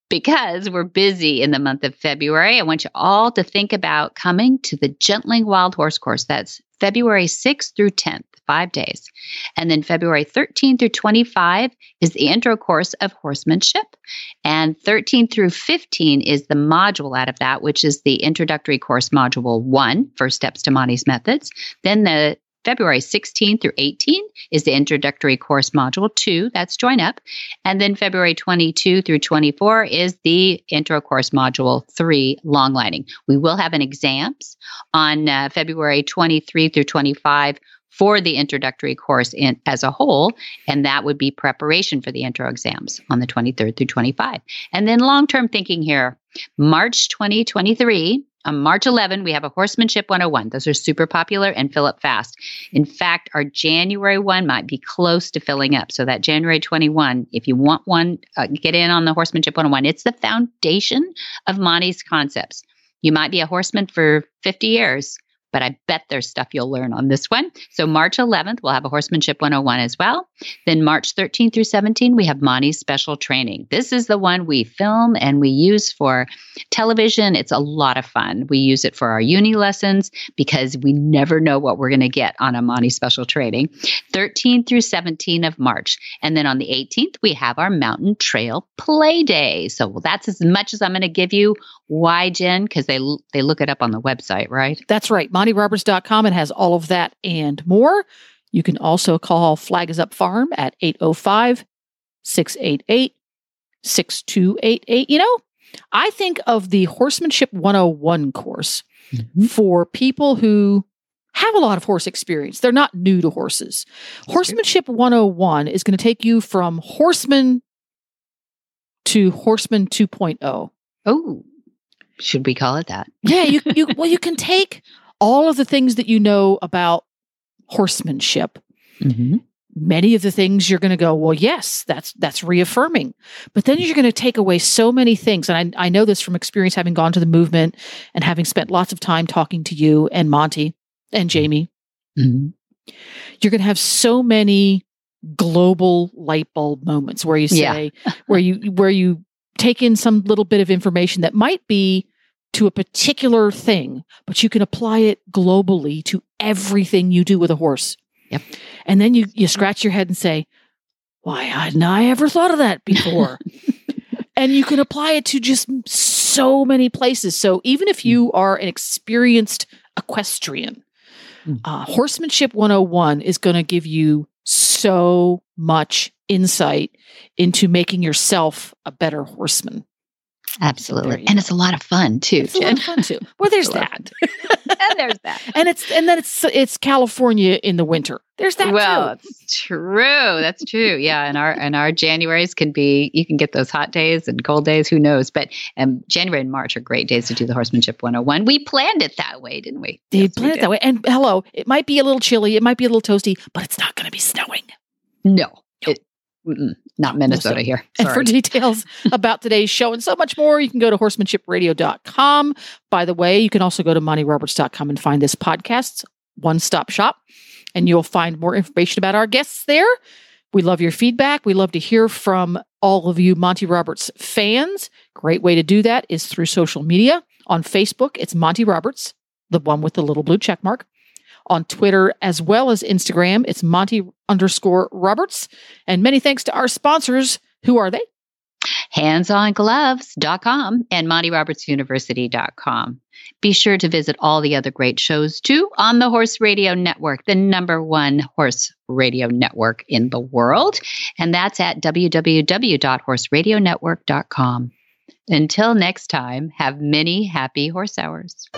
S2: because we're busy in the month of February, I want you all to think about coming to the Gentling Wild Horse Course. That's February 6th through 10th, five days. And then February 13 through 25 is the intro course of horsemanship. And 13 through 15 is the module out of that, which is the introductory course module one, First Steps to Monty's Methods. Then the February 16 through 18 is the introductory course module two, that's join up. And then February 22 through 24 is the intro course module three, long lining. We will have an exams on uh, February 23 through 25 for the introductory course in, as a whole, and that would be preparation for the intro exams on the 23rd through 25. And then long term thinking here, March 2023 on March 11, we have a Horsemanship 101. Those are super popular and fill up fast. In fact, our January one might be close to filling up. So that January 21, if you want one, uh, get in on the Horsemanship 101. It's the foundation of Monty's concepts. You might be a horseman for 50 years but I bet there's stuff you'll learn on this one. So March 11th, we'll have a Horsemanship 101 as well. Then March 13th through 17, we have Monty's special training. This is the one we film and we use for television. It's a lot of fun. We use it for our uni lessons because we never know what we're going to get on a Monty special training. 13 through 17 of March. And then on the 18th, we have our Mountain Trail Play Day. So that's as much as I'm going to give you. Why, Jen? Because they, they look it up on the website, right?
S3: That's right. MontyRoberts.com. It has all of that and more. You can also call Flag is Up Farm at 805 688 6288. You know, I think of the Horsemanship 101 course mm-hmm. for people who have a lot of horse experience. They're not new to horses. Horsemanship true. 101 is going to take you from horseman to horseman 2.0.
S2: Oh, should we call it that?
S3: yeah, you you well you can take all of the things that you know about horsemanship. Mm-hmm. Many of the things you're going to go, well, yes, that's that's reaffirming. But then you're going to take away so many things, and I, I know this from experience, having gone to the movement and having spent lots of time talking to you and Monty and Jamie. Mm-hmm. You're going to have so many global light bulb moments where you say, yeah. where you where you take in some little bit of information that might be to a particular thing, but you can apply it globally to everything you do with a horse.
S2: Yep.
S3: And then you you scratch your head and say, "Why hadn't I ever thought of that before?" and you can apply it to just so many places. So even if you are an experienced equestrian, mm. uh, horsemanship 101 is going to give you so much insight into making yourself a better horseman.
S2: Absolutely. And it's a lot of fun too.
S3: It's Jen. a lot of fun too. Well, there's that.
S2: and there's that.
S3: And it's and then it's it's California in the winter. There's that
S2: well,
S3: too.
S2: it's true. That's true. Yeah. And our and our Januaries can be you can get those hot days and cold days, who knows? But um January and March are great days to do the horsemanship 101. We planned it that way, didn't we?
S3: They yes, planned it that way. And hello, it might be a little chilly, it might be a little toasty, but it's not gonna be snowing.
S2: No. It, Mm, not Minnesota here.
S3: Sorry. And for details about today's show and so much more, you can go to horsemanshipradio.com. By the way, you can also go to montyroberts.com and find this podcast's one stop shop, and you'll find more information about our guests there. We love your feedback. We love to hear from all of you Monty Roberts fans. Great way to do that is through social media. On Facebook, it's Monty Roberts, the one with the little blue check mark on Twitter as well as Instagram. It's Monty underscore Roberts. And many thanks to our sponsors. Who are they?
S2: handsongloves.com and montyrobertsuniversity.com. Be sure to visit all the other great shows too on the Horse Radio Network, the number one horse radio network in the world. And that's at www.horseradionetwork.com. Until next time, have many happy horse hours.